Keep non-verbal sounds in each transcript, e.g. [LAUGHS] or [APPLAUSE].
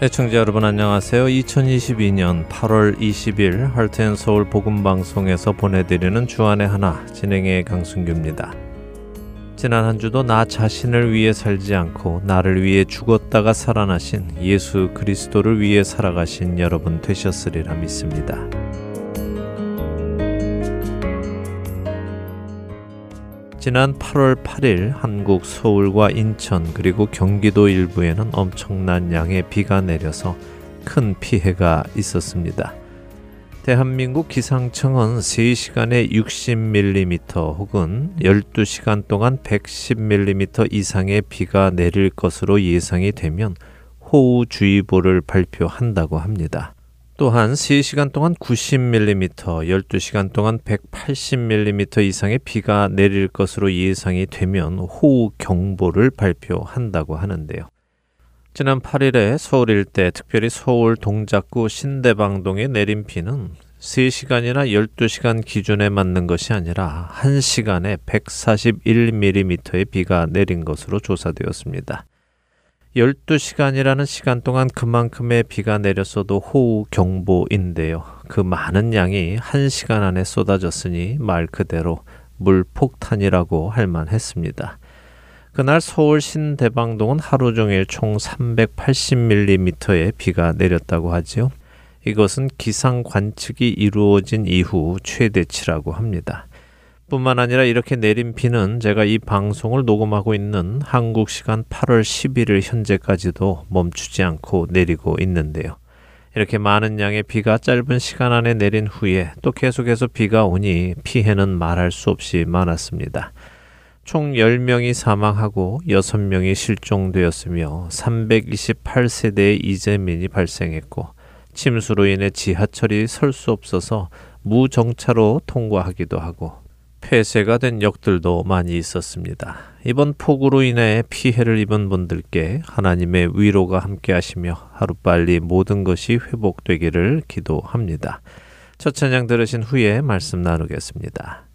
애청자 여러분 안녕하세요. 2022년 8월 20일 할텐서울 복음방송에서 보내드리는 주안의 하나 진행의 강순규입니다. 지난 한 주도 나 자신을 위해 살지 않고 나를 위해 죽었다가 살아나신 예수 그리스도를 위해 살아가신 여러분 되셨으리라 믿습니다. 지난 8월 8일 한국 서울과 인천 그리고 경기도 일부에는 엄청난 양의 비가 내려서 큰 피해가 있었습니다. 대한민국 기상청은 3시간에 60mm 혹은 12시간 동안 110mm 이상의 비가 내릴 것으로 예상이 되면 호우주의보를 발표한다고 합니다. 또한 3시간 동안 90mm, 12시간 동안 180mm 이상의 비가 내릴 것으로 예상이 되면 호우 경보를 발표한다고 하는데요. 지난 8일에 서울 일대, 특별히 서울 동작구 신대방동에 내린 비는 3시간이나 12시간 기준에 맞는 것이 아니라 1시간에 141mm의 비가 내린 것으로 조사되었습니다. 12시간이라는 시간 동안 그만큼의 비가 내렸어도 호우 경보인데요. 그 많은 양이 1시간 안에 쏟아졌으니 말 그대로 물폭탄이라고 할 만했습니다. 그날 서울 신대방동은 하루 종일 총 380mm의 비가 내렸다고 하지요. 이것은 기상 관측이 이루어진 이후 최대치라고 합니다. 뿐만 아니라 이렇게 내린 비는 제가 이 방송을 녹음하고 있는 한국 시간 8월 11일 현재까지도 멈추지 않고 내리고 있는데요. 이렇게 많은 양의 비가 짧은 시간 안에 내린 후에 또 계속해서 비가 오니 피해는 말할 수 없이 많았습니다. 총 10명이 사망하고 6명이 실종되었으며 328세대의 이재민이 발생했고 침수로 인해 지하철이 설 수 없어서 무정차로 통과하기도 하고 폐쇄가 된 역들도 많이 있었습니다. 이번 폭우로 인해 피해를 입은 분들께 하나님의 위로가 함께 하시며 하루빨리 모든 것이 회복되기를 기도합니다. 첫 찬양 들으신 후에 말씀 나누겠습니다.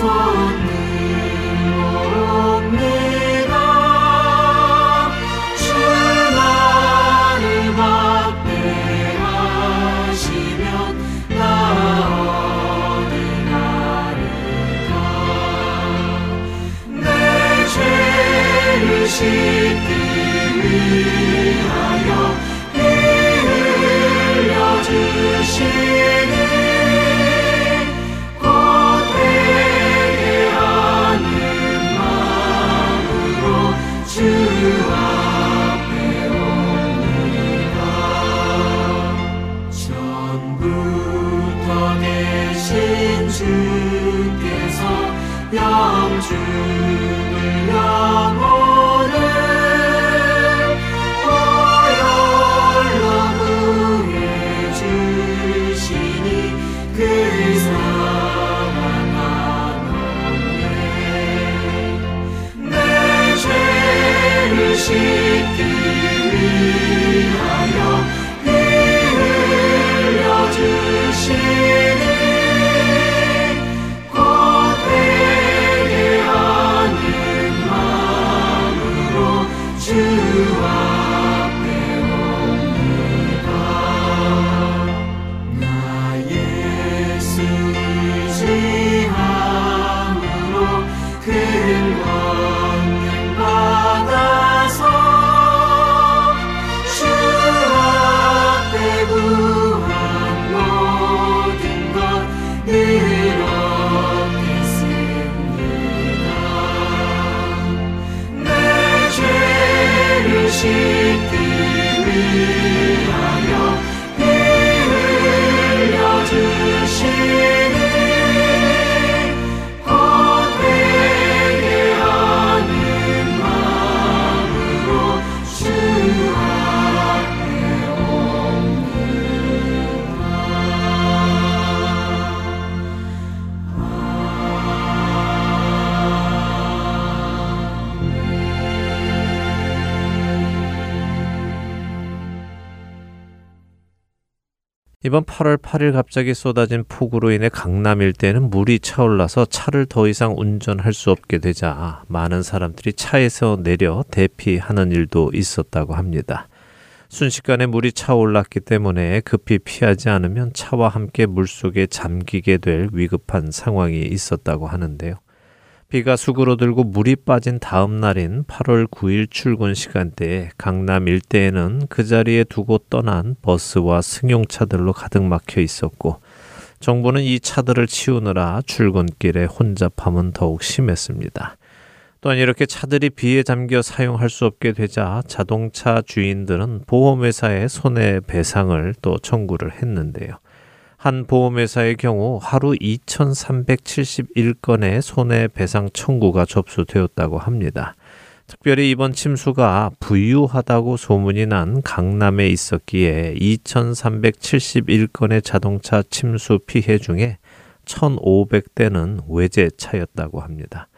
주 시니 이번 8월 8일 갑자기 쏟아진 폭우로 인해 강남 일대에는 물이 차올라서 차를 더 이상 운전할 수 없게 되자 많은 사람들이 차에서 내려 대피하는 일도 있었다고 합니다. 순식간에 물이 차올랐기 때문에 급히 피하지 않으면 차와 함께 물속에 잠기게 될 위급한 상황이 있었다고 하는데요. 비가 수그러들고 물이 빠진 다음 날인 8월 9일 출근 시간대에 강남 일대에는 그 자리에 두고 떠난 버스와 승용차들로 가득 막혀 있었고 정부는 이 차들을 치우느라 출근길에 혼잡함은 더욱 심했습니다. 또한 이렇게 차들이 비에 잠겨 사용할 수 없게 되자 자동차 주인들은 보험회사에 손해배상을 또 청구를 했는데요. 한 보험회사의 경우 하루 2,371건의 손해배상 청구가 접수되었다고 합니다. 특별히 이번 침수가 부유하다고 소문이 난 강남에 있었기에 2,371건의 자동차 침수 피해 중에 1,500대는 외제차였다고 합니다.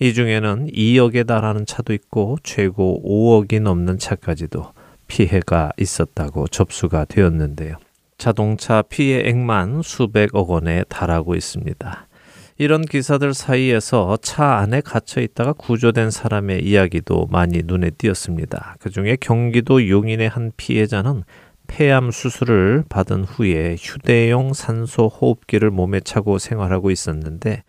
이 중에는 2억에 달하는 차도 있고 최고 5억이 넘는 차까지도 피해가 있었다고 접수가 되었는데요. 자동차 피해액만 수백억 원에 달하고 있습니다. 이런 기사들 사이에서 차 안에 갇혀 있다가 구조된 사람의 이야기도 많이 눈에 띄었습니다. 그 중에 경기도 용인의 한 피해자는 폐암 수술을 받은 후에 휴대용 산소 호흡기를 몸에 차고 생활하고 있었는데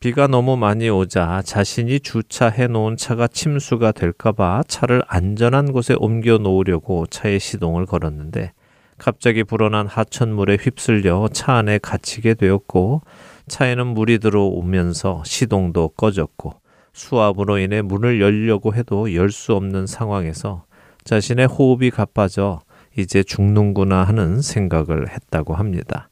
비가 너무 많이 오자 자신이 주차해 놓은 차가 침수가 될까봐 차를 안전한 곳에 옮겨 놓으려고 차에 시동을 걸었는데 갑자기 불어난 하천물에 휩쓸려 차 안에 갇히게 되었고 차에는 물이 들어오면서 시동도 꺼졌고 수압으로 인해 문을 열려고 해도 열 수 없는 상황에서 자신의 호흡이 가빠져 이제 죽는구나 하는 생각을 했다고 합니다.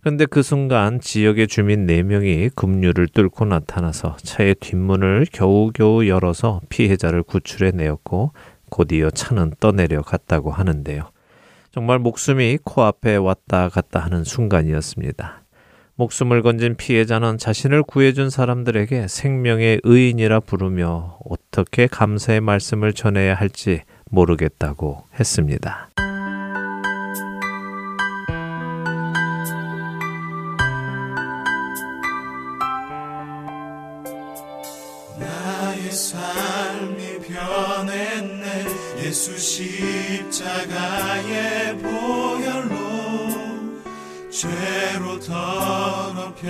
그런데 그 순간 지역의 주민 4명이 급류를 뚫고 나타나서 차의 뒷문을 겨우겨우 열어서 피해자를 구출해 내었고 곧이어 차는 떠내려 갔다고 하는데요. 정말 목숨이 코앞에 왔다 갔다 하는 순간이었습니다. 목숨을 건진 피해자는 자신을 구해준 사람들에게 생명의 의인이라 부르며 어떻게 감사의 말씀을 전해야 할지 모르겠다고 했습니다. 십 죄로 더럽혀진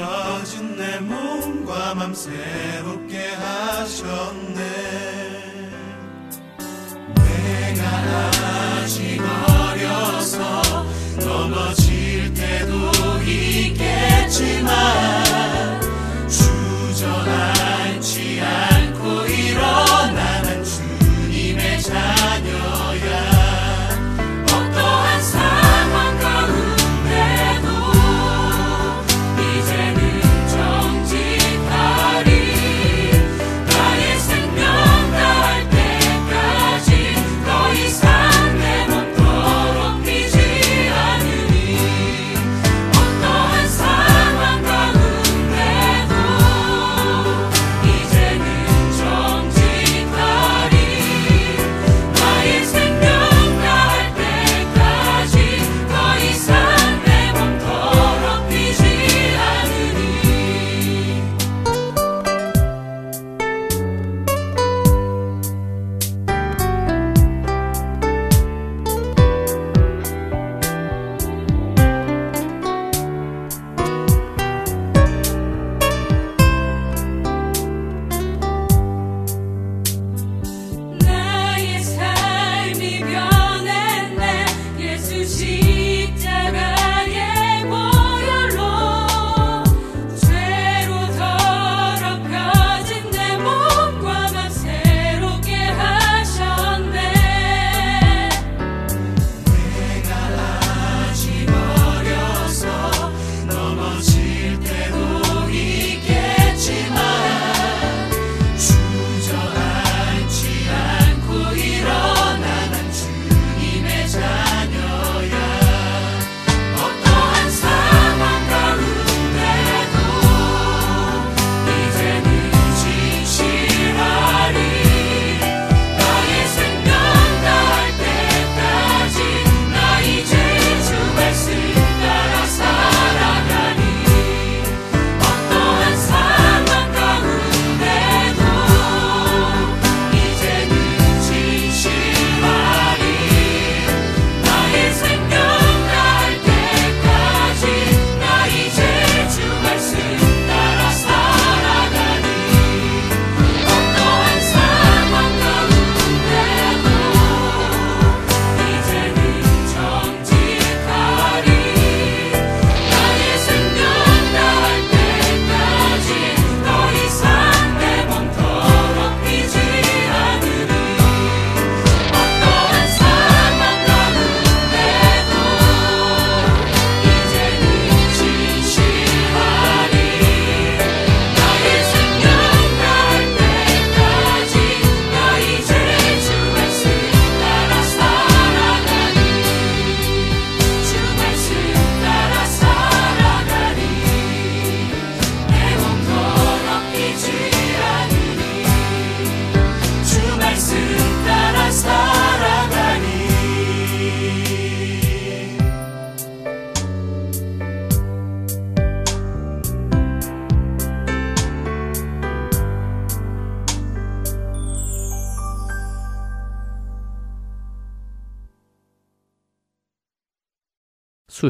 내 몸과 맘 새롭게 하셨네. 내가 아직 어려서 넘어질 때도 있겠지만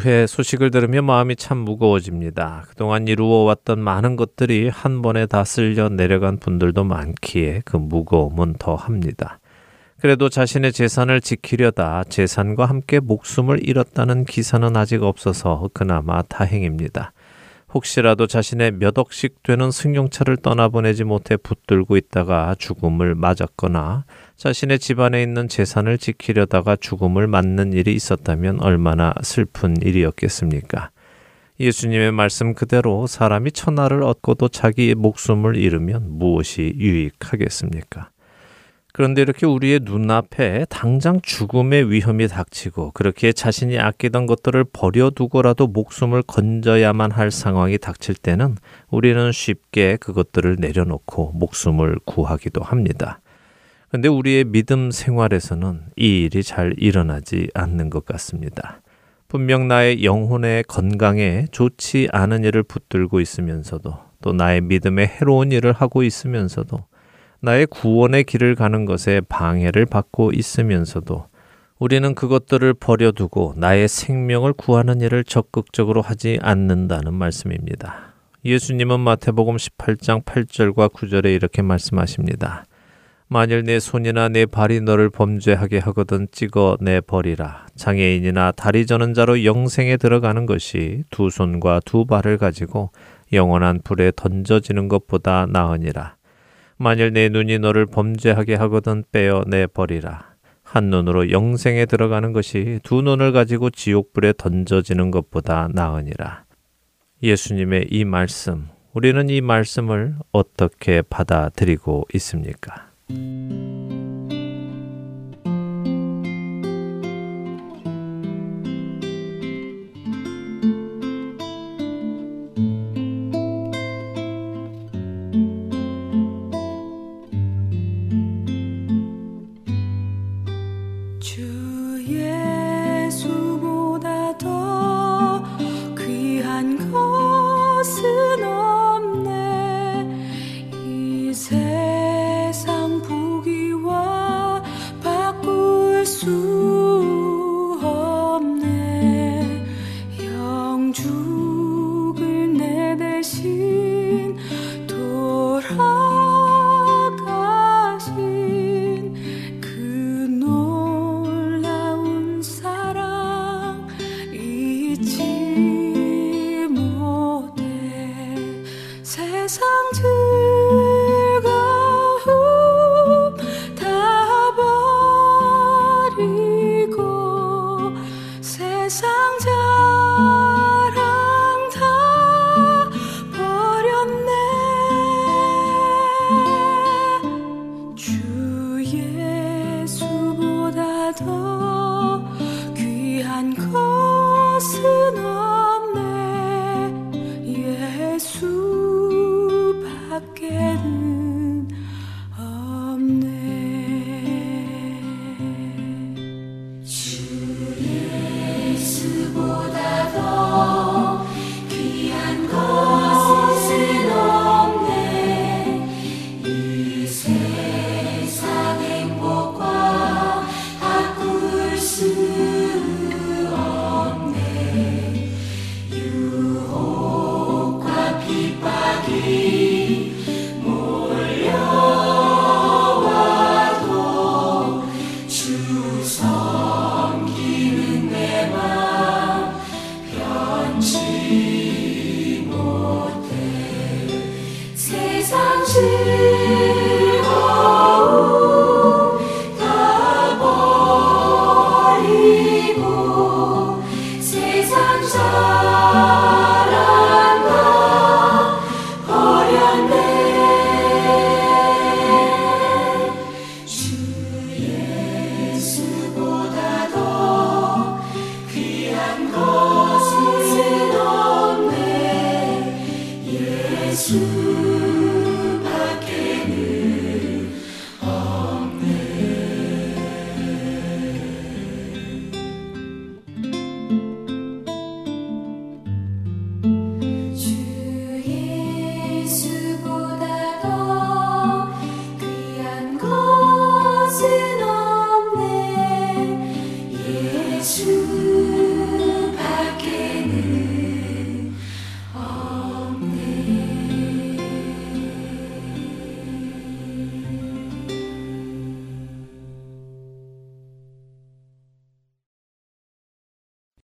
수해 소식을 들으며 마음이 참 무거워집니다. 그동안 이루어왔던 많은 것들이 한 번에 다 쓸려 내려간 분들도 많기에 그 무거움은 더 합니다. 그래도 자신의 재산을 지키려다 재산과 함께 목숨을 잃었다는 기사는 아직 없어서 그나마 다행입니다. 혹시라도 자신의 몇 억씩 되는 승용차를 떠나보내지 못해 붙들고 있다가 죽음을 맞았거나 자신의 집안에 있는 재산을 지키려다가 죽음을 맞는 일이 있었다면 얼마나 슬픈 일이었겠습니까? 예수님의 말씀 그대로 사람이 천하를 얻고도 자기의 목숨을 잃으면 무엇이 유익하겠습니까? 그런데 이렇게 우리의 눈앞에 당장 죽음의 위험이 닥치고 그렇게 자신이 아끼던 것들을 버려두고라도 목숨을 건져야만 할 상황이 닥칠 때는 우리는 쉽게 그것들을 내려놓고 목숨을 구하기도 합니다. 근데 우리의 믿음 생활에서는 이 일이 잘 일어나지 않는 것 같습니다. 분명 나의 영혼의 건강에 좋지 않은 일을 붙들고 있으면서도 또 나의 믿음에 해로운 일을 하고 있으면서도 나의 구원의 길을 가는 것에 방해를 받고 있으면서도 우리는 그것들을 버려두고 나의 생명을 구하는 일을 적극적으로 하지 않는다는 말씀입니다. 예수님은 마태복음 18장 8절과 9절에 이렇게 말씀하십니다. 만일 내 손이나 내 발이 너를 범죄하게 하거든 찍어 내 버리라. 장애인이나 다리 저는 자로 영생에 들어가는 것이 두 손과 두 발을 가지고 영원한 불에 던져지는 것보다 나으니라. 만일 내 눈이 너를 범죄하게 하거든 빼어 내 버리라. 한 눈으로 영생에 들어가는 것이 두 눈을 가지고 지옥불에 던져지는 것보다 나으니라. 예수님의 이 말씀, 우리는 이 말씀을 어떻게 받아들이고 있습니까? 예 수밖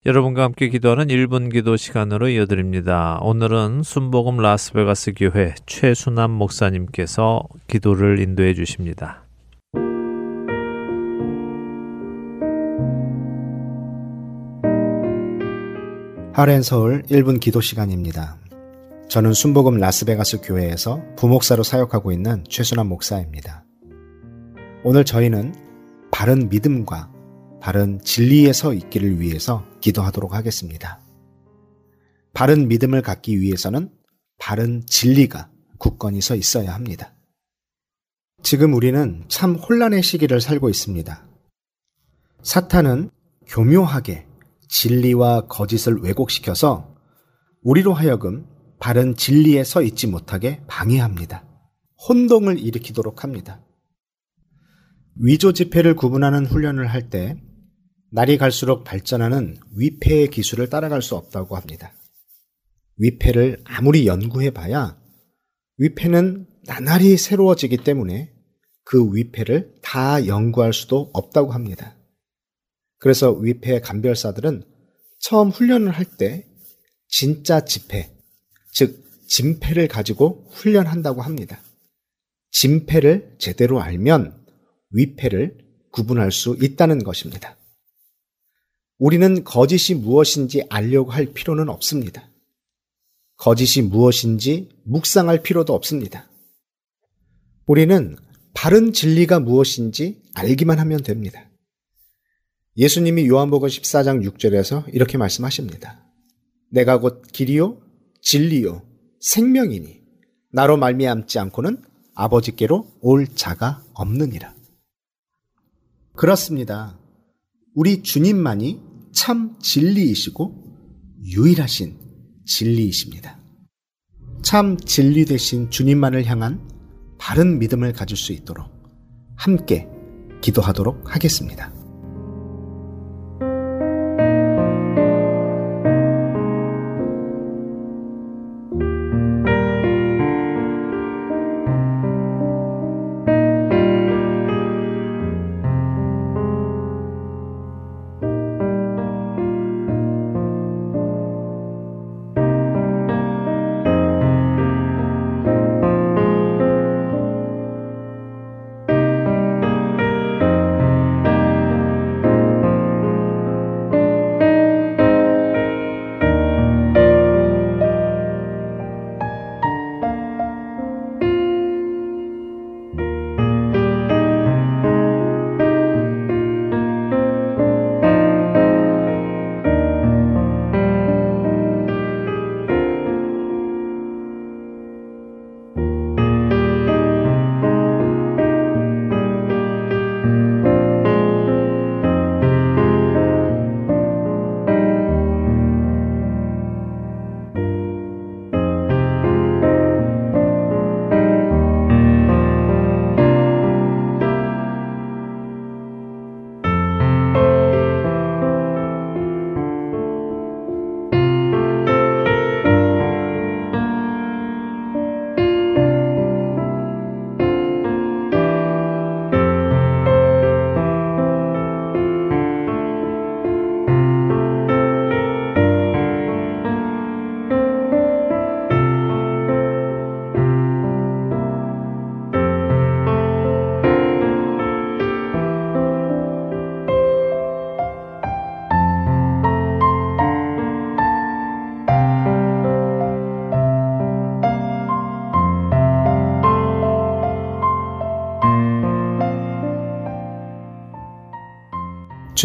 여러분과 함께 기도하는 1분 기도 시간으로 이어드립니다. 오늘은 순복음 라스베가스 교회 최순남 목사님께서 기도를 인도해 주십니다. 하렌 서울 1분 기도 시간입니다. 저는 순복음 라스베가스 교회에서 부목사로 사역하고 있는 최순환 목사입니다. 오늘 저희는 바른 믿음과 바른 진리에 서 있기를 위해서 기도하도록 하겠습니다. 바른 믿음을 갖기 위해서는 바른 진리가 굳건히 서 있어야 합니다. 지금 우리는 참 혼란의 시기를 살고 있습니다. 사탄은 교묘하게 진리와 거짓을 왜곡시켜서 우리로 하여금 바른 진리에 서 있지 못하게 방해합니다. 혼동을 일으키도록 합니다. 위조 지폐를 구분하는 훈련을 할 때 날이 갈수록 발전하는 위폐의 기술을 따라갈 수 없다고 합니다. 위폐를 아무리 연구해 봐야 위폐는 나날이 새로워지기 때문에 그 위폐를 다 연구할 수도 없다고 합니다. 그래서 위폐 감별사들은 처음 훈련을 할 때 진짜 지폐, 즉 진패를 가지고 훈련한다고 합니다. 진패를 제대로 알면 위패를 구분할 수 있다는 것입니다. 우리는 거짓이 무엇인지 알려고 할 필요는 없습니다. 거짓이 무엇인지 묵상할 필요도 없습니다. 우리는 바른 진리가 무엇인지 알기만 하면 됩니다. 예수님이 요한복음 14장 6절에서 이렇게 말씀하십니다. 내가 곧 길이요 진리요 생명이니 나로 말미암지 않고는 아버지께로 올 자가 없느니라. 그렇습니다. 우리 주님만이 참 진리이시고 유일하신 진리이십니다. 참 진리 되신 주님만을 향한 바른 믿음을 가질 수 있도록 함께 기도하도록 하겠습니다.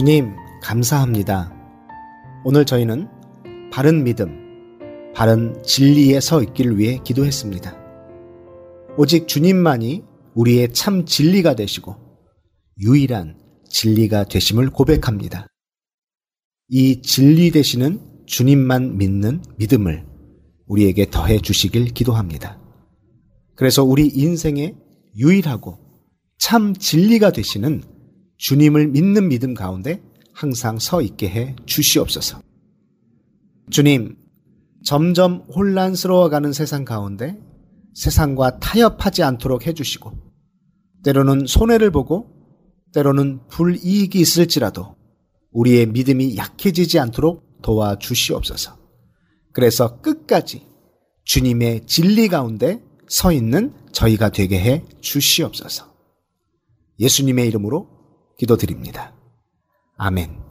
주님, 감사합니다. 오늘 저희는 바른 믿음, 바른 진리에 서 있기를 위해 기도했습니다. 오직 주님만이 우리의 참 진리가 되시고 유일한 진리가 되심을 고백합니다. 이 진리 되시는 주님만 믿는 믿음을 우리에게 더해 주시길 기도합니다. 그래서 우리 인생의 유일하고 참 진리가 되시는 주님을 믿는 믿음 가운데 항상 서 있게 해 주시옵소서. 주님, 점점 혼란스러워가는 세상 가운데 세상과 타협하지 않도록 해주시고, 때로는 손해를 보고, 때로는 불이익이 있을지라도 우리의 믿음이 약해지지 않도록 도와주시옵소서. 그래서 끝까지 주님의 진리 가운데 서 있는 저희가 되게 해 주시옵소서. 예수님의 이름으로 기도드립니다. 아멘.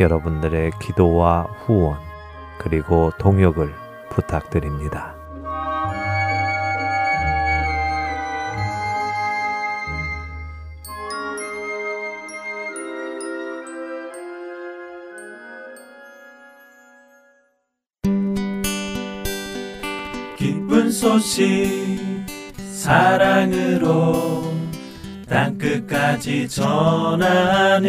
여러분들의 기도와 후원 그리고 동역을 부탁드립니다. 기쁜 소식 사랑으로 땅끝까지 전하는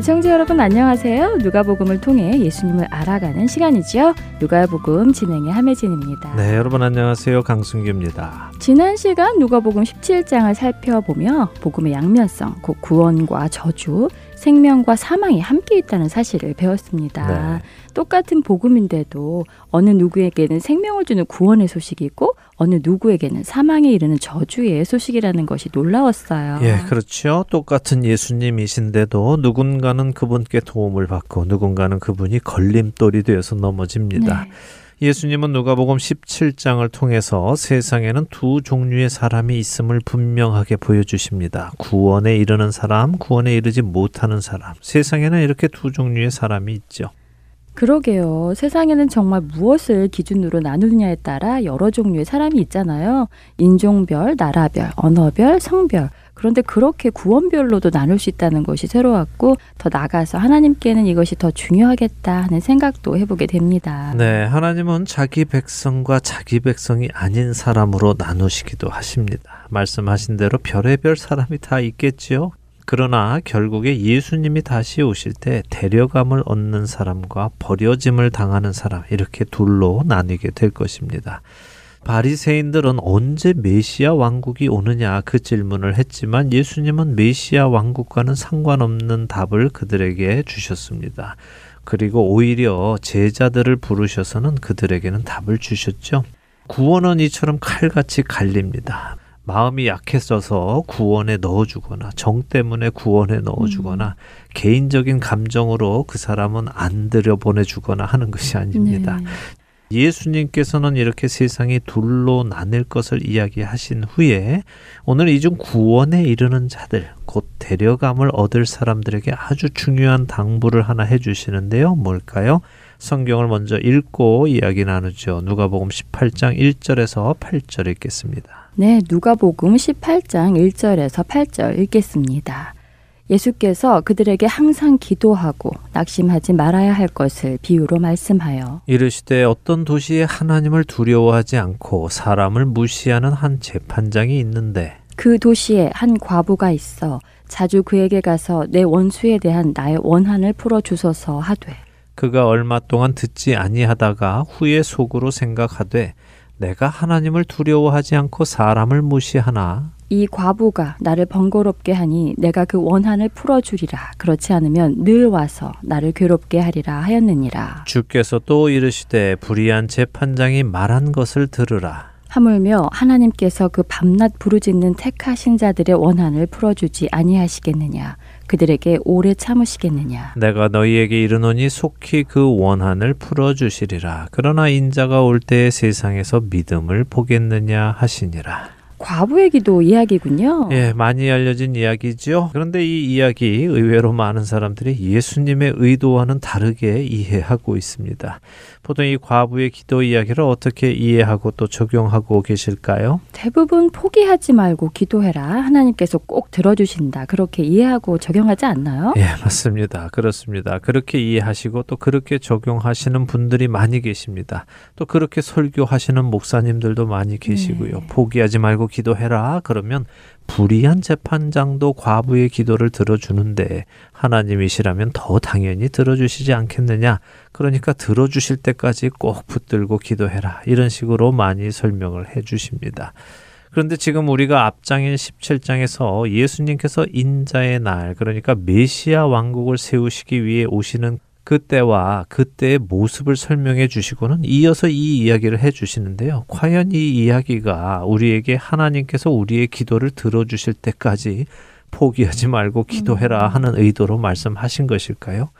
애청자 네, 여러분 안녕하세요. 누가복음을 통해 예수님을 알아가는 시간이지요. 누가복음 진행의 함혜진입니다. 네, 여러분 안녕하세요. 강승규입니다. 지난 시간 누가복음 17장을 살펴보며 복음의 양면성, 곧 구원과 저주, 생명과 사망이 함께 있다는 사실을 배웠습니다. 네. 똑같은 복음인데도 어느 누구에게는 생명을 주는 구원의 소식이고 어느 누구에게는 사망에 이르는 저주의 소식이라는 것이 놀라웠어요. 예, 그렇죠. 똑같은 예수님이신데도 누군가는 그분께 도움을 받고 누군가는 그분이 걸림돌이 되어서 넘어집니다. 네. 예수님은 누가복음 17장을 통해서 세상에는 두 종류의 사람이 있음을 분명하게 보여주십니다. 구원에 이르는 사람, 구원에 이르지 못하는 사람. 세상에는 이렇게 두 종류의 사람이 있죠. 그러게요. 세상에는 정말 무엇을 기준으로 나누느냐에 따라 여러 종류의 사람이 있잖아요. 인종별, 나라별, 언어별, 성별. 그런데 그렇게 구원별로도 나눌 수 있다는 것이 새로웠고 더 나가서 하나님께는 이것이 더 중요하겠다 하는 생각도 해보게 됩니다. 네, 하나님은 자기 백성과 자기 백성이 아닌 사람으로 나누시기도 하십니다. 말씀하신 대로 별의별 사람이 다 있겠지요. 그러나 결국에 예수님이 다시 오실 때 데려감을 얻는 사람과 버려짐을 당하는 사람 이렇게 둘로 나뉘게 될 것입니다. 바리새인들은 언제 메시아 왕국이 오느냐 그 질문을 했지만 예수님은 메시아 왕국과는 상관없는 답을 그들에게 주셨습니다. 그리고 오히려 제자들을 부르셔서는 그들에게는 답을 주셨죠. 구원은 이처럼 칼같이 갈립니다. 마음이 약해져서 구원에 넣어주거나 정 때문에 구원에 넣어주거나 음. 개인적인 감정으로 그 사람은 안 들여 보내주거나 하는 것이 아닙니다. 네. 예수님께서는 이렇게 세상이 둘로 나뉠 것을 이야기하신 후에 오늘 이 중 구원에 이르는 자들, 곧 데려감을 얻을 사람들에게 아주 중요한 당부를 하나 해주시는데요. 뭘까요? 성경을 먼저 읽고 이야기 나누죠. 누가복음 18장 1절에서 8절 읽겠습니다. 네, 누가복음 18장 1절에서 8절 읽겠습니다. 예수께서 그들에게 항상 기도하고 낙심하지 말아야 할 것을 비유로 말씀하여 이르시되 어떤 도시에 하나님을 두려워하지 않고 사람을 무시하는 한 재판장이 있는데 그 도시에 한 과부가 있어 자주 그에게 가서 내 원수에 대한 나의 원한을 풀어 주소서 하되 그가 얼마 동안 듣지 아니하다가 후에 속으로 생각하되 내가 하나님을 두려워하지 않고 사람을 무시하나 이 과부가 나를 번거롭게 하니 내가 그 원한을 풀어주리라. 그렇지 않으면 늘 와서 나를 괴롭게 하리라 하였느니라. 주께서 또 이르시되 불의한 재판장이 말한 것을 들으라. 하물며 하나님께서 그 밤낮 부르짖는 택하신 자들의 원한을 풀어주지 아니하시겠느냐. 그들에게 오래 참으시겠느냐. 내가 너희에게 이르노니 속히 그 원한을 풀어 주시리라. 그러나 인자가 올 때에 세상에서 믿음을 보겠느냐 하시니라. 과부의 기도 이야기군요. 예, 많이 알려진 이야기죠. 그런데 이 이야기 의외로 많은 사람들이 예수님의 의도와는 다르게 이해하고 있습니다. 보통 이 과부의 기도 이야기를 어떻게 이해하고 또 적용하고 계실까요? 대부분 포기하지 말고 기도해라. 하나님께서 꼭 들어주신다. 그렇게 이해하고 적용하지 않나요? 예, 맞습니다. 그렇습니다. 그렇게 이해하시고 또 그렇게 적용하시는 분들이 많이 계십니다. 또 그렇게 설교하시는 목사님들도 많이 계시고요. 네. 포기하지 말고 기도해라. 그러면 불의한 재판장도 과부의 기도를 들어주는데 하나님이시라면 더 당연히 들어주시지 않겠느냐. 그러니까 들어주실 때까지 꼭 붙들고 기도해라. 이런 식으로 많이 설명을 해 주십니다. 그런데 지금 우리가 앞장인 17장에서 예수님께서 인자의 날, 그러니까 메시아 왕국을 세우시기 위해 오시는 그때와 그때의 모습을 설명해 주시고는 이어서 이 이야기를 해 주시는데요. 과연 이 이야기가 우리에게 하나님께서 우리의 기도를 들어주실 때까지 포기하지 말고 기도해라 음. 하는 의도로 말씀하신 것일까요?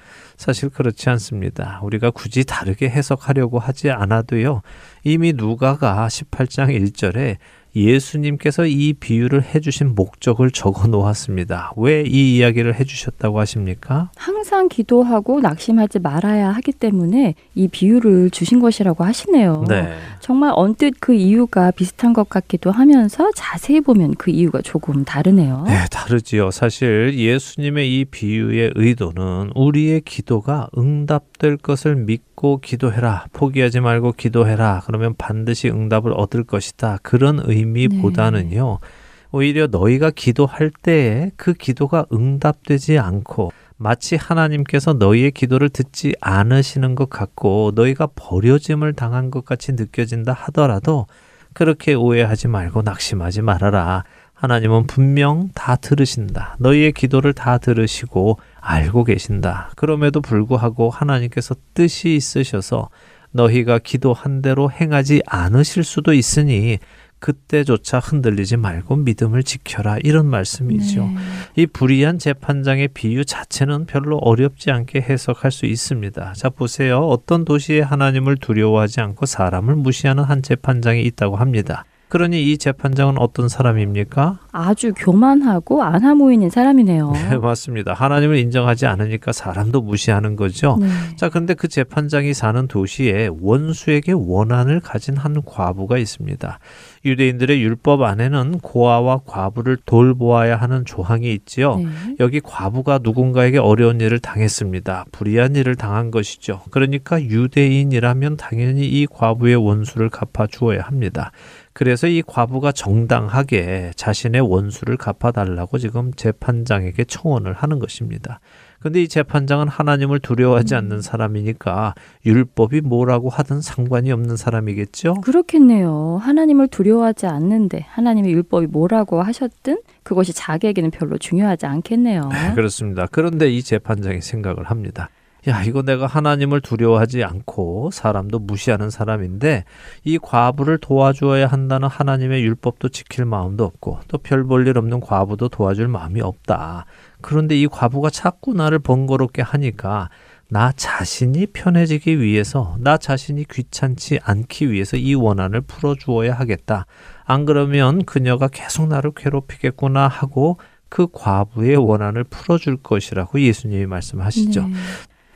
사실 그렇지 않습니다. 우리가 굳이 다르게 해석하려고 하지 않아도요. 이미 누가가 18장 1절에 예수님께서 이 비유를 해주신 목적을 적어 놓았습니다. 왜 이 이야기를 해주셨다고 하십니까? 항상 기도하고 낙심하지 말아야 하기 때문에 이 비유를 주신 것이라고 하시네요. 네. 정말 언뜻 그 이유가 비슷한 것 같기도 하면서 자세히 보면 그 이유가 조금 다르네요. 네, 다르지요. 사실 예수님의 이 비유의 의도는 우리의 기도가 응답 될 것을 믿고 기도해라. 포기하지 말고 기도해라. 그러면 반드시 응답을 얻을 것이다. 그런 의미보다는요. 네. 오히려 너희가 기도할 때에 그 기도가 응답되지 않고 마치 하나님께서 너희의 기도를 듣지 않으시는 것 같고 너희가 버려짐을 당한 것 같이 느껴진다 하더라도 그렇게 오해하지 말고 낙심하지 말아라. 하나님은 분명 다 들으신다. 너희의 기도를 다 들으시고 알고 계신다. 그럼에도 불구하고 하나님께서 뜻이 있으셔서 너희가 기도한 대로 행하지 않으실 수도 있으니 그때조차 흔들리지 말고 믿음을 지켜라 이런 말씀이죠. 네. 이 불의한 재판장의 비유 자체는 별로 어렵지 않게 해석할 수 있습니다. 자 보세요. 어떤 도시에 하나님을 두려워하지 않고 사람을 무시하는 한 재판장이 있다고 합니다. 그러니 이 재판장은 어떤 사람입니까? 아주 교만하고 안하무인인 사람이네요. [LAUGHS] 네, 맞습니다. 하나님을 인정하지 않으니까 사람도 무시하는 거죠. 네. 자, 그런데 그 재판장이 사는 도시에 원수에게 원한을 가진 한 과부가 있습니다. 유대인들의 율법 안에는 고아와 과부를 돌보아야 하는 조항이 있지요. 네. 여기 과부가 누군가에게 어려운 일을 당했습니다. 불의한 일을 당한 것이죠. 그러니까 유대인이라면 당연히 이 과부의 원수를 갚아 주어야 합니다. 그래서 이 과부가 정당하게 자신의 원수를 갚아달라고 지금 재판장에게 청원을 하는 것입니다. 근데 이 재판장은 하나님을 두려워하지 않는 음. 사람이니까 율법이 뭐라고 하든 상관이 없는 사람이겠죠? 그렇겠네요. 하나님을 두려워하지 않는데 하나님의 율법이 뭐라고 하셨든 그것이 자기에게는 별로 중요하지 않겠네요. 네, [LAUGHS] 그렇습니다. 그런데 이 재판장이 생각을 합니다. 야, 이거 내가 하나님을 두려워하지 않고 사람도 무시하는 사람인데 이 과부를 도와주어야 한다는 하나님의 율법도 지킬 마음도 없고 또 별 볼 일 없는 과부도 도와줄 마음이 없다. 그런데 이 과부가 자꾸 나를 번거롭게 하니까 나 자신이 편해지기 위해서, 나 자신이 귀찮지 않기 위해서 이 원한을 풀어주어야 하겠다. 안 그러면 그녀가 계속 나를 괴롭히겠구나 하고 그 과부의 원한을 풀어줄 것이라고 예수님이 말씀하시죠. 네.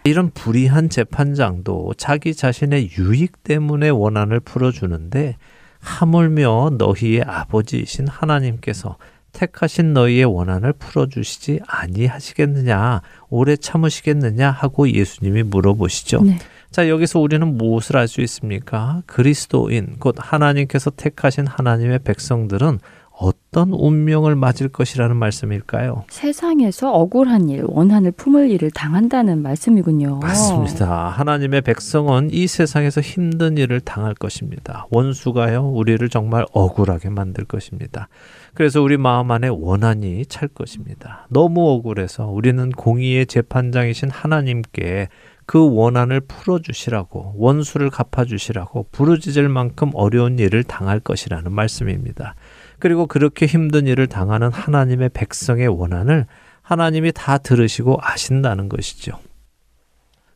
이런 불의한 재판장도 자기 자신의 유익 때문에 원한을 풀어주는데 하물며 너희의 아버지이신 하나님께서 택하신 너희의 원한을 풀어주시지 아니하시겠느냐, 오래 참으시겠느냐 하고 예수님이 물어보시죠. 네. 자, 여기서 우리는 무엇을 알 수 있습니까? 그리스도인, 곧 하나님께서 택하신 하나님의 백성들은 어떤 운명을 맞을 것이라는 말씀일까요? 세상에서 억울한 일, 원한을 품을 일을 당한다는 말씀이군요. 맞습니다. 하나님의 백성은 이 세상에서 힘든 일을 당할 것입니다. 원수가요, 우리를 정말 억울하게 만들 것입니다. 그래서 우리 마음 안에 원한이 찰 것입니다. 너무 억울해서 우리는 공의의 재판장이신 하나님께 그 원한을 풀어주시라고 원수를 갚아주시라고 부르짖을 만큼 어려운 일을 당할 것이라는 말씀입니다. 그리고 그렇게 힘든 일을 당하는 하나님의 백성의 원한을 하나님이 다 들으시고 아신다는 것이죠.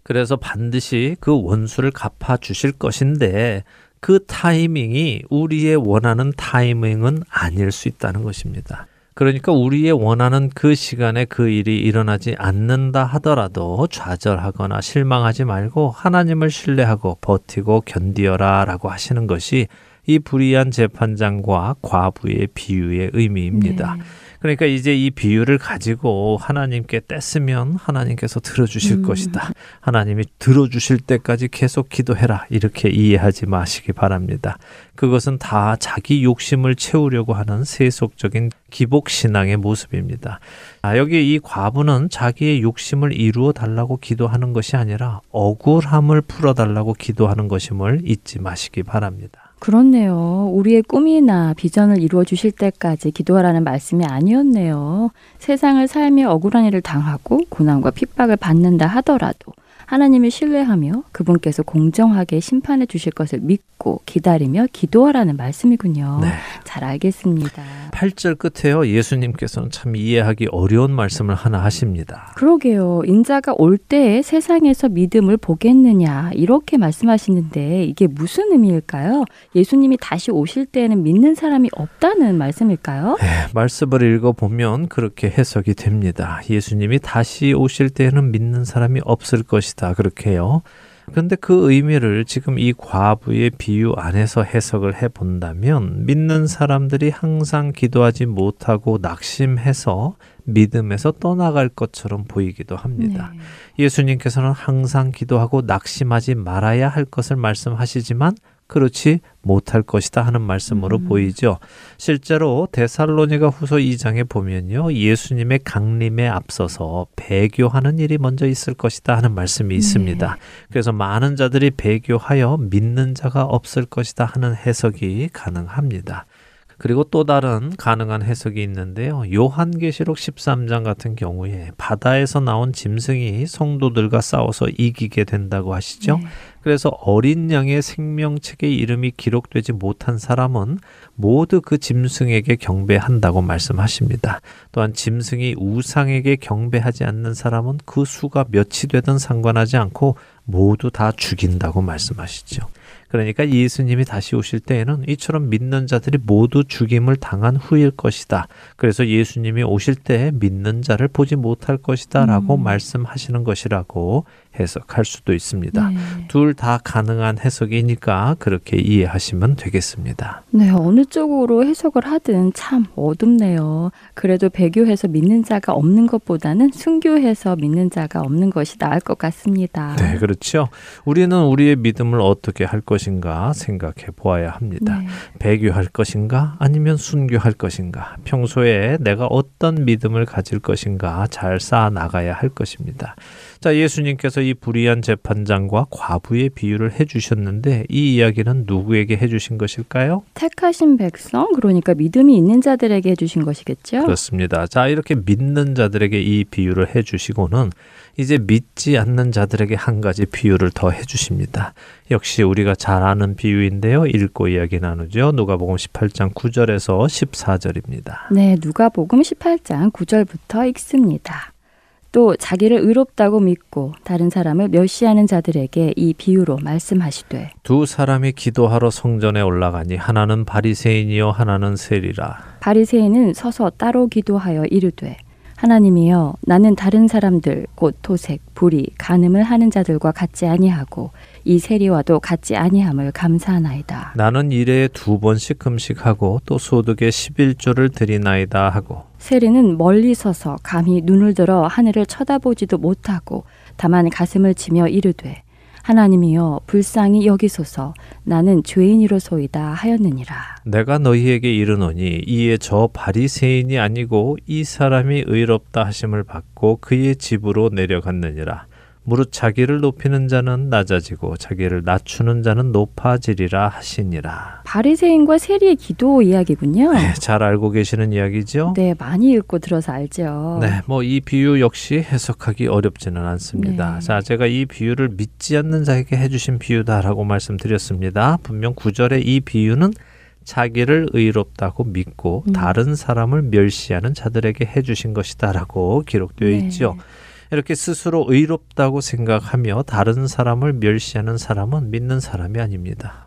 그래서 반드시 그 원수를 갚아 주실 것인데 그 타이밍이 우리의 원하는 타이밍은 아닐 수 있다는 것입니다. 그러니까 우리의 원하는 그 시간에 그 일이 일어나지 않는다 하더라도 좌절하거나 실망하지 말고 하나님을 신뢰하고 버티고 견디어라 라고 하시는 것이 이 불의한 재판장과 과부의 비유의 의미입니다. 네. 그러니까 이제 이 비유를 가지고 하나님께 뗐으면 하나님께서 들어주실 음. 것이다. 하나님이 들어주실 때까지 계속 기도해라. 이렇게 이해하지 마시기 바랍니다. 그것은 다 자기 욕심을 채우려고 하는 세속적인 기복신앙의 모습입니다. 아, 여기 이 과부는 자기의 욕심을 이루어 달라고 기도하는 것이 아니라 억울함을 풀어 달라고 기도하는 것임을 잊지 마시기 바랍니다. 그렇네요. 우리의 꿈이나 비전을 이루어 주실 때까지 기도하라는 말씀이 아니었네요. 세상을 삶의 억울한 일을 당하고 고난과 핍박을 받는다 하더라도 하나님을 신뢰하며 그분께서 공정하게 심판해 주실 것을 믿고 믿고 기다리며 기도하라는 말씀이군요. 네. 잘 알겠습니다. 8절 끝에요. 예수님께서는 참 이해하기 어려운 말씀을 하나 하십니다. 그러게요. 인자가 올 때에 세상에서 믿음을 보겠느냐 이렇게 말씀하시는데 이게 무슨 의미일까요? 예수님이 다시 오실 때에는 믿는 사람이 없다는 말씀일까요? 네, 말씀을 읽어 보면 그렇게 해석이 됩니다. 예수님이 다시 오실 때에는 믿는 사람이 없을 것이다. 그렇게요. 근데 그 의미를 지금 이 과부의 비유 안에서 해석을 해 본다면 믿는 사람들이 항상 기도하지 못하고 낙심해서 믿음에서 떠나갈 것처럼 보이기도 합니다. 네. 예수님께서는 항상 기도하고 낙심하지 말아야 할 것을 말씀하시지만 그렇지 못할 것이다 하는 말씀으로 음. 보이죠. 실제로 데살로니가 후서 2장에 보면요. 예수님의 강림에 앞서서 배교하는 일이 먼저 있을 것이다 하는 말씀이 있습니다. 그래서 많은 자들이 배교하여 믿는 자가 없을 것이다 하는 해석이 가능합니다. 그리고 또 다른 가능한 해석이 있는데요. 요한계시록 13장 같은 경우에 바다에서 나온 짐승이 성도들과 싸워서 이기게 된다고 하시죠. 네. 그래서 어린 양의 생명책의 이름이 기록되지 못한 사람은 모두 그 짐승에게 경배한다고 말씀하십니다. 또한 짐승이 우상에게 경배하지 않는 사람은 그 수가 몇이 되든 상관하지 않고 모두 다 죽인다고 말씀하시죠. 그러니까 예수님이 다시 오실 때에는 이처럼 믿는 자들이 모두 죽임을 당한 후일 것이다. 그래서 예수님이 오실 때 믿는 자를 보지 못할 것이다 라고 음. 말씀하시는 것이라고 해석할 수도 있습니다. 네. 둘다 가능한 해석이니까 그렇게 이해하시면 되겠습니다. 네, 어느 쪽으로 해석을 하든 참 어둡네요. 그래도 배교해서 믿는 자가 없는 것보다는 순교해서 믿는 자가 없는 것이 나을 것 같습니다. 네, 그렇죠. 우리는 우리의 믿음을 어떻게 할 것인가 생각해 보아야 합니다. 네. 배교할 것인가 아니면 순교할 것인가 평소에 내가 어떤 믿음을 가질 것인가 잘 쌓아 나가야 할 것입니다. 자, 예수님께서 이 불의한 재판장과 과부의 비유를 해 주셨는데 이 이야기는 누구에게 해 주신 것일까요? 택하신 백성, 그러니까 믿음이 있는 자들에게 해 주신 것이겠죠? 그렇습니다. 자, 이렇게 믿는 자들에게 이 비유를 해 주시고는 이제 믿지 않는 자들에게 한 가지 비유를 더 해 주십니다. 역시 우리가 잘 아는 비유인데요. 읽고 이야기 나누죠. 누가복음 18장 9절에서 14절입니다. 네, 누가복음 18장 9절부터 읽습니다. 또 자기를 의롭다고 믿고 다른 사람을 멸시하는 자들에게 이 비유로 말씀하시되 두 사람이 기도하러 성전에 올라가니 하나는 바리새인이요 하나는 세리라. 바리새인은 서서 따로 기도하여 이르되 하나님이여 나는 다른 사람들 곧 토색, 불의, 간음을 하는 자들과 같지 아니하고 이 세리와도 같지 아니함을 감사하나이다. 나는 일에 두 번씩 금식하고 또 소득의 11조를 드리나이다 하고 세리는 멀리 서서 감히 눈을 들어 하늘을 쳐다보지도 못하고 다만 가슴을 치며 이르되 하나님이여 불쌍히 여기소서 나는 죄인이로소이다 하였느니라. 내가 너희에게 이르노니 이에 저 바리새인이 아니고 이 사람이 의롭다 하심을 받고 그의 집으로 내려갔느니라. 무릇 자기를 높이는 자는 낮아지고 자기를 낮추는 자는 높아지리라 하시니라. 바리새인과 세리의 기도 이야기군요. 네, 잘 알고 계시는 이야기죠? 네, 많이 읽고 들어서 알죠. 네, 뭐 이 비유 역시 해석하기 어렵지는 않습니다. 네. 자, 제가 이 비유를 믿지 않는 자에게 해 주신 비유다라고 말씀드렸습니다. 분명 구절의이 비유는 자기를 의롭다고 믿고 음. 다른 사람을 멸시하는 자들에게 해주신 것이다라고 기록되어 네. 있죠. 이렇게 스스로 의롭다고 생각하며 다른 사람을 멸시하는 사람은 믿는 사람이 아닙니다.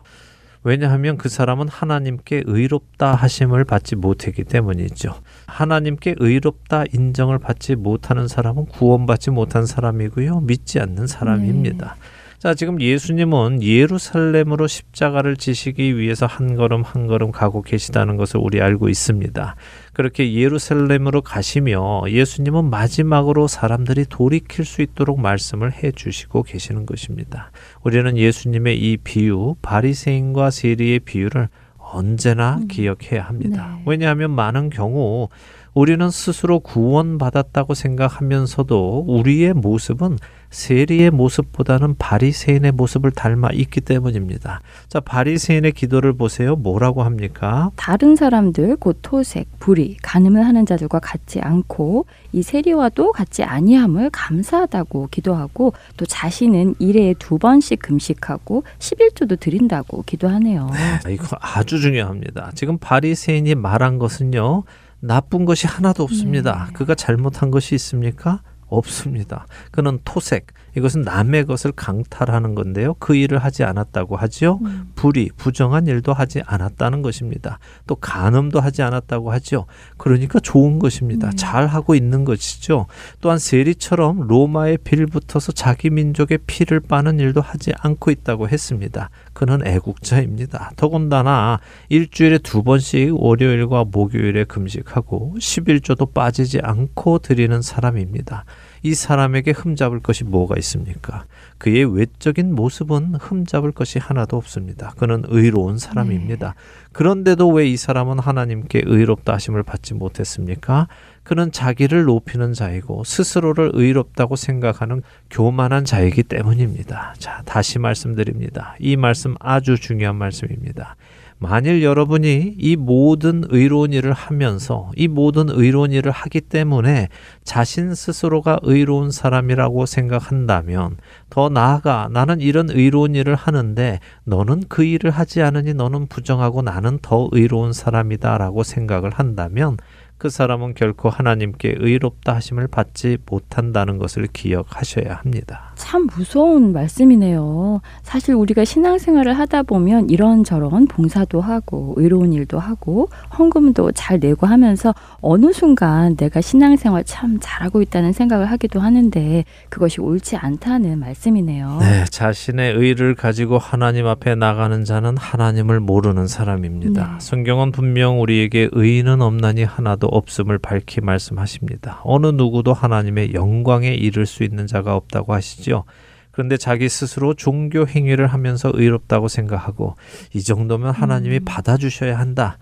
왜냐하면 그 사람은 하나님께 의롭다 하심을 받지 못했기 때문이죠. 하나님께 의롭다 인정을 받지 못하는 사람은 구원받지 못한 사람이고요. 믿지 않는 사람입니다. 자, 지금 예수님은 예루살렘으로 십자가를 지시기 위해서 한 걸음 한 걸음 가고 계시다는 것을 우리 알고 있습니다. 그렇게 예루살렘으로 가시며 예수님은 마지막으로 사람들이 돌이킬 수 있도록 말씀을 해 주시고 계시는 것입니다. 우리는 예수님의 이 비유, 바리새인과 세리의 비유를 언제나 음. 기억해야 합니다. 네. 왜냐하면 많은 경우 우리는 스스로 구원받았다고 생각하면서도 우리의 모습은 세리의 모습보다는 바리새인의 모습을 닮아 있기 때문입니다. 자, 바리새인의 기도를 보세요. 뭐라고 합니까? 다른 사람들 곧 토색, 불의, 간음을 하는 자들과 같지 않고 이 세리와도 같지 아니함을 감사하다고 기도하고 또 자신은 일에 두 번씩 금식하고 11조도 드린다고 기도하네요. 네, 이거 아주 중요합니다. 지금 바리새인이 말한 것은요. 나쁜 것이 하나도 없습니다. 네. 그가 잘못한 것이 있습니까? 없습니다. 그는 토색, 이것은 남의 것을 강탈하는 건데요. 그 일을 하지 않았다고 하지요. 음. 불의, 부정한 일도 하지 않았다는 것입니다. 또 간음도 하지 않았다고 하죠. 그러니까 좋은 것입니다. 음. 잘 하고 있는 것이죠. 또한 세리처럼 로마의 빌 붙어서 자기 민족의 피를 빠는 일도 하지 않고 있다고 했습니다. 그는 애국자입니다. 더군다나 일주일에 두 번씩 월요일과 목요일에 금식하고 11조도 빠지지 않고 드리는 사람입니다. 이 사람에게 흠잡을 것이 뭐가 있습니까? 그의 외적인 모습은 흠잡을 것이 하나도 없습니다. 그는 의로운 사람입니다. 네. 그런데도 왜 이 사람은 하나님께 의롭다 하심을 받지 못했습니까? 그는 자기를 높이는 자이고 스스로를 의롭다고 생각하는 교만한 자이기 때문입니다. 자, 다시 말씀드립니다. 이 말씀 아주 중요한 말씀입니다. 만일 여러분이 이 모든 의로운 일을 하면서 이 모든 의로운 일을 하기 때문에 자신 스스로가 의로운 사람이라고 생각한다면 더 나아가 나는 이런 의로운 일을 하는데 너는 그 일을 하지 않으니 너는 부정하고 나는 더 의로운 사람이다라고 생각을 한다면 그 사람은 결코 하나님께 의롭다 하심을 받지 못한다는 것을 기억하셔야 합니다. 참 무서운 말씀이네요. 사실 우리가 신앙생활을 하다 보면 이런저런 봉사도 하고 의로운 일도 하고 헌금도 잘 내고 하면서 어느 순간 내가 신앙생활 참 잘하고 있다는 생각을 하기도 하는데 그것이 옳지 않다는 말씀이네요. 네, 자신의 의를 가지고 하나님 앞에 나가는 자는 하나님을 모르는 사람입니다. 네. 성경은 분명 우리에게 의인은 없나니 하나도 없음을 밝히 말씀하십니다. 어느 누구도 하나님의 영광에 이를 수 있는 자가 없다고 하시죠. 그런데 자기 스스로 종교 행위를 하면서 의롭다고 생각하고 이 정도면 하나님이 음. 받아주셔야 한다.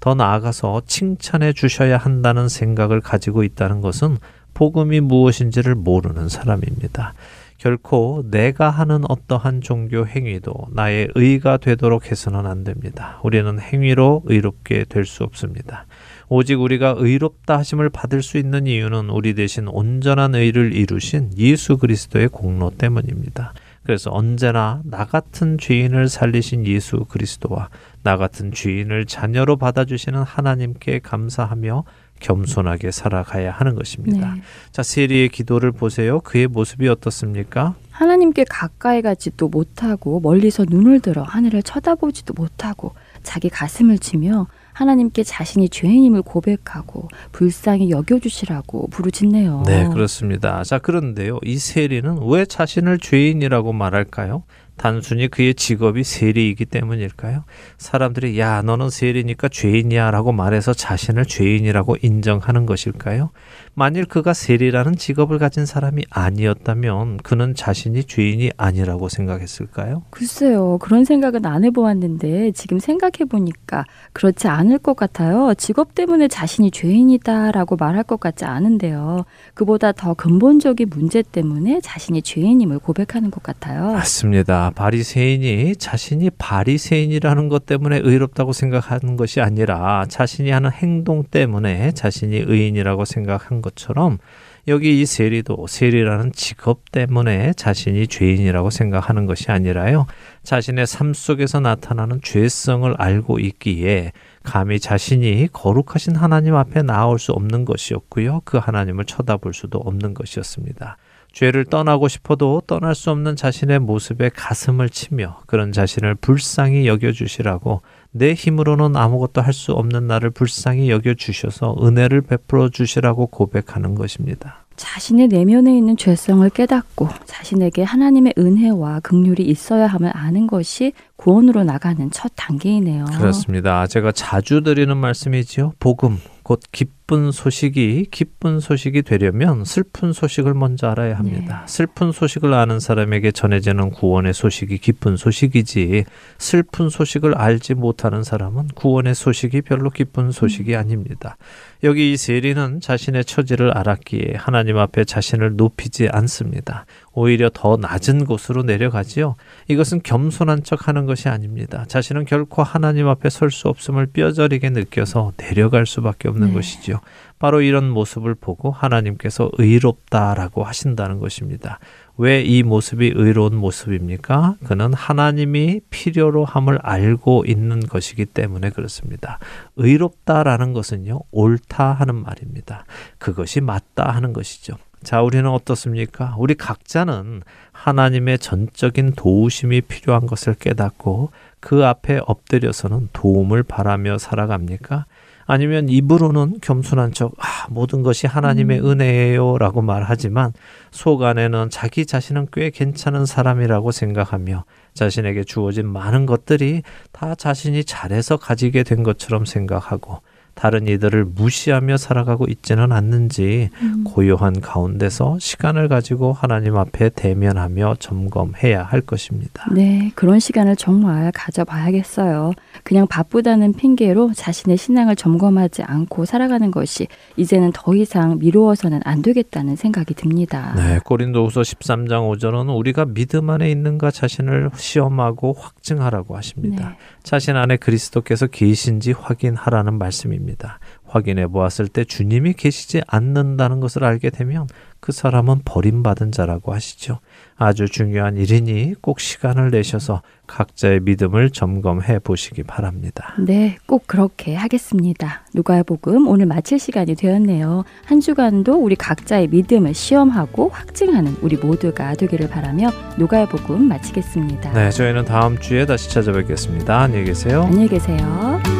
더 나아가서 칭찬해 주셔야 한다는 생각을 가지고 있다는 것은 복음이 무엇인지를 모르는 사람입니다. 결코 내가 하는 어떠한 종교 행위도 나의 의가 되도록 해서는 안 됩니다. 우리는 행위로 의롭게 될 수 없습니다. 오직 우리가 의롭다 하심을 받을 수 있는 이유는 우리 대신 온전한 의를 이루신 예수 그리스도의 공로 때문입니다. 그래서 언제나 나 같은 죄인을 살리신 예수 그리스도와 나 같은 죄인을 자녀로 받아주시는 하나님께 감사하며 겸손하게 살아가야 하는 것입니다. 네. 자, 세리의 기도를 보세요. 그의 모습이 어떻습니까? 하나님께 가까이 가지도 못하고 멀리서 눈을 들어 하늘을 쳐다보지도 못하고 자기 가슴을 치며 하나님께 자신이 죄인임을 고백하고 불쌍히 여겨주시라고 부르짖네요. 네, 그렇습니다. 자, 그런데요. 이 세리는 왜 자신을 죄인이라고 말할까요? 단순히 그의 직업이 세리이기 때문일까요? 사람들이 야 너는 세리니까 죄인이야라고 말해서 자신을 죄인이라고 인정하는 것일까요? 만일 그가 세리라는 직업을 가진 사람이 아니었다면 그는 자신이 죄인이 아니라고 생각했을까요? 글쎄요. 그런 생각은 안 해보았는데 지금 생각해 보니까 그렇지 않을 것 같아요. 직업 때문에 자신이 죄인이다라고 말할 것 같지 않은데요. 그보다 더 근본적인 문제 때문에 자신이 죄인임을 고백하는 것 같아요. 맞습니다. 바리새인이 자신이 바리새인이라는 것 때문에 의롭다고 생각하는 것이 아니라 자신이 하는 행동 때문에 자신이 의인이라고 생각한 것처럼 여기 이 세리도 세리라는 직업 때문에 자신이 죄인이라고 생각하는 것이 아니라요. 자신의 삶 속에서 나타나는 죄성을 알고 있기에 감히 자신이 거룩하신 하나님 앞에 나올 수 없는 것이었고요. 그 하나님을 쳐다볼 수도 없는 것이었습니다. 죄를 떠나고 싶어도 떠날 수 없는 자신의 모습에 가슴을 치며 그런 자신을 불쌍히 여겨주시라고 내 힘으로는 아무것도 할 수 없는 나를 불쌍히 여겨주셔서 은혜를 베풀어 주시라고 고백하는 것입니다. 자신의 내면에 있는 죄성을 깨닫고 자신에게 하나님의 은혜와 긍휼이 있어야 함을 아는 것이 구원으로 나가는 첫 단계이네요. 그렇습니다. 제가 자주 드리는 말씀이지요. 복음, 곧 기쁜 소식이 기쁜 소식이 되려면 슬픈 소식을 먼저 알아야 합니다. 네. 슬픈 소식을 아는 사람에게 전해지는 구원의 소식이 기쁜 소식이지 슬픈 소식을 알지 못하는 사람은 구원의 소식이 별로 기쁜 소식이 음. 아닙니다. 여기 이 세리는 자신의 처지를 알았기에 하나님 앞에 자신을 높이지 않습니다. 오히려 더 낮은 곳으로 내려가지요. 이것은 겸손한 척 하는 것이 아닙니다. 자신은 결코 하나님 앞에 설 수 없음을 뼈저리게 느껴서 내려갈 수밖에 없는 네. 것이지요. 바로 이런 모습을 보고 하나님께서 의롭다라고 하신다는 것입니다. 왜 이 모습이 의로운 모습입니까? 그는 하나님이 필요로 함을 알고 있는 것이기 때문에 그렇습니다. 의롭다라는 것은요, 옳다 하는 말입니다. 그것이 맞다 하는 것이죠. 자, 우리는 어떻습니까? 우리 각자는 하나님의 전적인 도우심이 필요한 것을 깨닫고 그 앞에 엎드려서는 도움을 바라며 살아갑니까? 아니면 입으로는 겸손한 척, 아, 모든 것이 하나님의 음. 은혜예요 라고 말하지만 속 안에는 자기 자신은 꽤 괜찮은 사람이라고 생각하며 자신에게 주어진 많은 것들이 다 자신이 잘해서 가지게 된 것처럼 생각하고 다른 이들을 무시하며 살아가고 있지는 않는지 음. 고요한 가운데서 시간을 가지고 하나님 앞에 대면하며 점검해야 할 것입니다. 네, 그런 시간을 정말 가져봐야겠어요. 그냥 바쁘다는 핑계로 자신의 신앙을 점검하지 않고 살아가는 것이 이제는 더 이상 미루어서는 안 되겠다는 생각이 듭니다. 네, 고린도후서 13장 5절은 우리가 믿음 안에 있는가 자신을 시험하고 확증하라고 하십니다. 네. 자신 안에 그리스도께서 계신지 확인하라는 말씀입니다. 확인해 보았을 때 주님이 계시지 않는다는 것을 알게 되면 그 사람은 버림받은 자라고 하시죠. 아주 중요한 일이니 꼭 시간을 내셔서 각자의 믿음을 점검해 보시기 바랍니다. 네, 꼭 그렇게 하겠습니다. 누가복음 오늘 마칠 시간이 되었네요. 한 주간도 우리 각자의 믿음을 시험하고 확증하는 우리 모두가 되기를 바라며 누가복음 마치겠습니다. 네, 저희는 다음 주에 다시 찾아뵙겠습니다. 안녕히 계세요. 안녕히 계세요.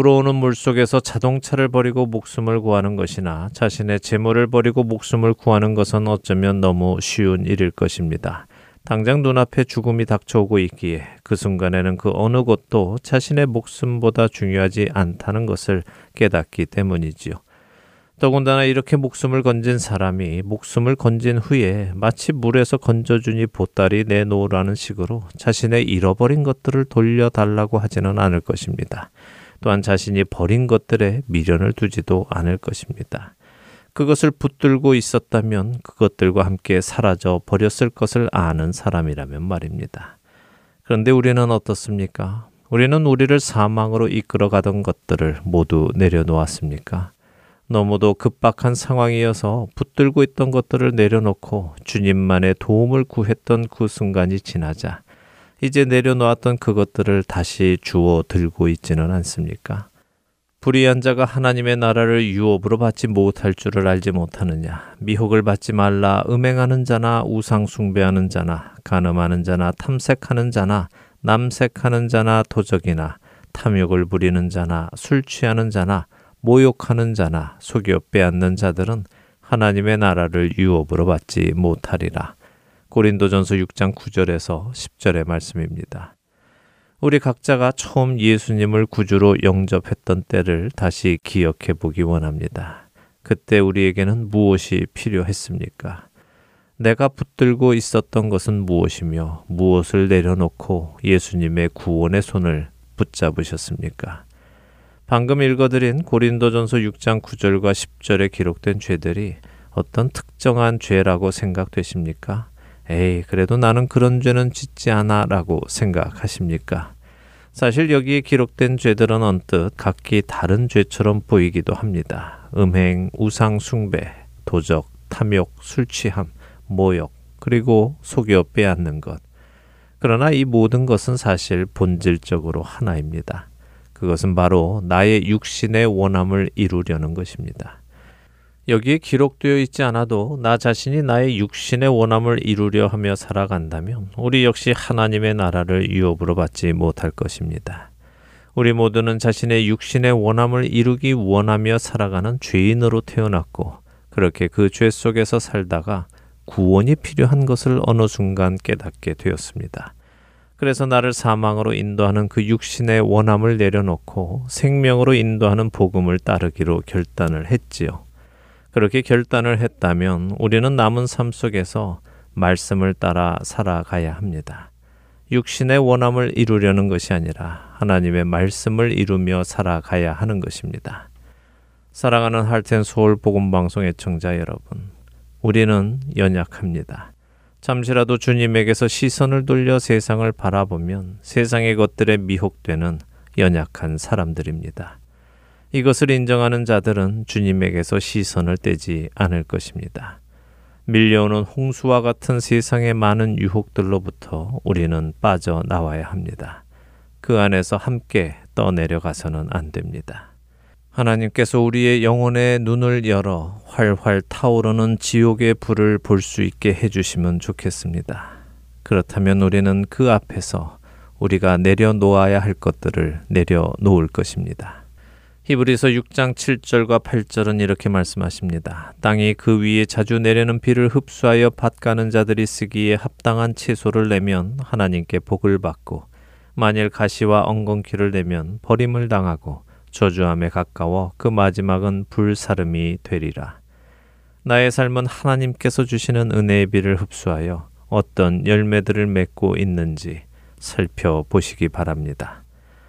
불어오는 물 속에서 자동차를 버리고 목숨을 구하는 것이나 자신의 재물을 버리고 목숨을 구하는 것은 어쩌면 너무 쉬운 일일 것입니다. 당장 눈앞에 죽음이 닥쳐오고 있기에 그 순간에는 그 어느 것도 자신의 목숨보다 중요하지 않다는 것을 깨닫기 때문이지요. 더군다나 이렇게 목숨을 건진 사람이 목숨을 건진 후에 마치 물에서 건져주니 보따리 내놓으라는 식으로 자신의 잃어버린 것들을 돌려달라고 하지는 않을 것입니다. 또한 자신이 버린 것들에 미련을 두지도 않을 것입니다. 그것을 붙들고 있었다면 그것들과 함께 사라져 버렸을 것을 아는 사람이라면 말입니다. 그런데 우리는 어떻습니까? 우리는 우리를 사망으로 이끌어 가던 것들을 모두 내려놓았습니까? 너무도 급박한 상황이어서 붙들고 있던 것들을 내려놓고 주님만의 도움을 구했던 그 순간이 지나자 이제 내려놓았던 그것들을 다시 주워 들고 있지는 않습니까? 불의한 자가 하나님의 나라를 유업으로 받지 못할 줄을 알지 못하느냐. 미혹을 받지 말라. 음행하는 자나 우상 숭배하는 자나 간음하는 자나 탐색하는 자나 남색하는 자나 도적이나 탐욕을 부리는 자나 술 취하는 자나 모욕하는 자나 속여 빼앗는 자들은 하나님의 나라를 유업으로 받지 못하리라. 고린도전서 6장 9절에서 10절의 말씀입니다. 우리 각자가 처음 예수님을 구주로 영접했던 때를 다시 기억해 보기 원합니다. 그때 우리에게는 무엇이 필요했습니까? 내가 붙들고 있었던 것은 무엇이며 무엇을 내려놓고 예수님의 구원의 손을 붙잡으셨습니까? 방금 읽어드린 고린도전서 6장 9절과 10절에 기록된 죄들이 어떤 특정한 죄라고 생각되십니까? 에이, 그래도 나는 그런 죄는 짓지 않아 라고 생각하십니까? 사실 여기에 기록된 죄들은 언뜻 각기 다른 죄처럼 보이기도 합니다. 음행, 우상 숭배, 도적, 탐욕, 술 취함, 모욕, 그리고 속여 빼앗는 것. 그러나 이 모든 것은 사실 본질적으로 하나입니다. 그것은 바로 나의 육신의 원함을 이루려는 것입니다. 여기에 기록되어 있지 않아도 나 자신이 나의 육신의 원함을 이루려 하며 살아간다면 우리 역시 하나님의 나라를 유업으로 받지 못할 것입니다. 우리 모두는 자신의 육신의 원함을 이루기 원하며 살아가는 죄인으로 태어났고 그렇게 그 죄 속에서 살다가 구원이 필요한 것을 어느 순간 깨닫게 되었습니다. 그래서 나를 사망으로 인도하는 그 육신의 원함을 내려놓고 생명으로 인도하는 복음을 따르기로 결단을 했지요. 그렇게 결단을 했다면 우리는 남은 삶 속에서 말씀을 따라 살아가야 합니다. 육신의 원함을 이루려는 것이 아니라 하나님의 말씀을 이루며 살아가야 하는 것입니다. 사랑하는 할텐 서울 복음 방송 애청자 여러분, 우리는 연약합니다. 잠시라도 주님에게서 시선을 돌려 세상을 바라보면 세상의 것들에 미혹되는 연약한 사람들입니다. 이것을 인정하는 자들은 주님에게서 시선을 떼지 않을 것입니다. 밀려오는 홍수와 같은 세상의 많은 유혹들로부터 우리는 빠져나와야 합니다. 그 안에서 함께 떠내려가서는 안 됩니다. 하나님께서 우리의 영혼의 눈을 열어 활활 타오르는 지옥의 불을 볼 수 있게 해주시면 좋겠습니다. 그렇다면 우리는 그 앞에서 우리가 내려놓아야 할 것들을 내려놓을 것입니다. 히브리서 6장 7절과 8절은 이렇게 말씀하십니다. 땅이 그 위에 자주 내리는 비를 흡수하여 밭가는 자들이 쓰기에 합당한 채소를 내면 하나님께 복을 받고 만일 가시와 엉겅퀴를 내면 버림을 당하고 저주함에 가까워 그 마지막은 불사름이 되리라. 나의 삶은 하나님께서 주시는 은혜의 비를 흡수하여 어떤 열매들을 맺고 있는지 살펴보시기 바랍니다.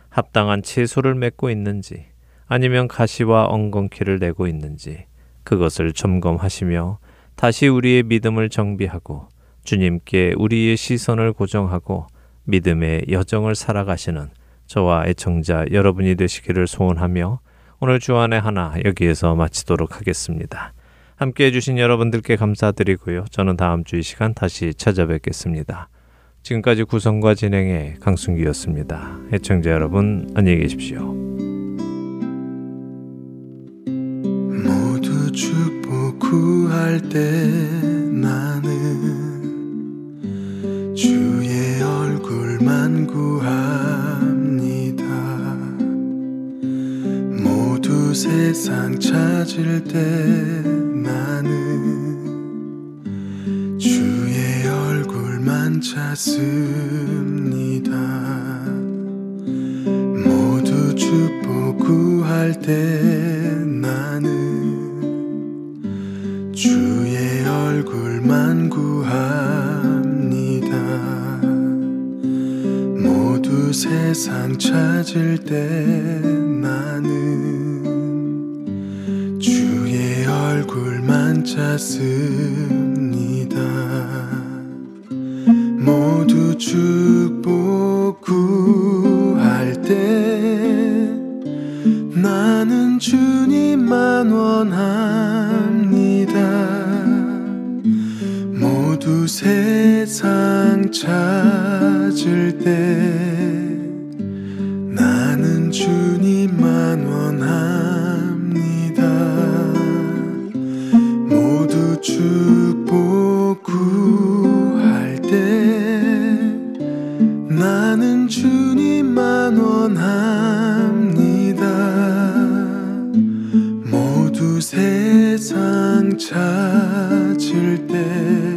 합당한 채소를 맺고 있는지 아니면 가시와 엉겅퀴를 내고 있는지 그것을 점검하시며 다시 우리의 믿음을 정비하고 주님께 우리의 시선을 고정하고 믿음의 여정을 살아가시는 저와 애청자 여러분이 되시기를 소원하며 오늘 주안의 하나 여기에서 마치도록 하겠습니다. 함께 해주신 여러분들께 감사드리고요. 저는 다음 주 이 시간 다시 찾아뵙겠습니다. 지금까지 구성과 진행의 강순기였습니다. 애청자 여러분 안녕히 계십시오. 축복 구할 때 나는 주의 얼굴만 구하 세상 찾을 때 나는 주의 얼굴만 찾습니다. 모두 축복 구할 때 주의 얼굴만 구합니다. 모두 세상 찾을 때 나는 주의 얼굴만 찾습니다. 모두 축복 구할 때 나는 주님만 원합니다. 세상 찾을 때 나는 주님만 원합니다. 모두 축복 구할 때 나는 주님만 원합니다. 모두 세상 찾을 때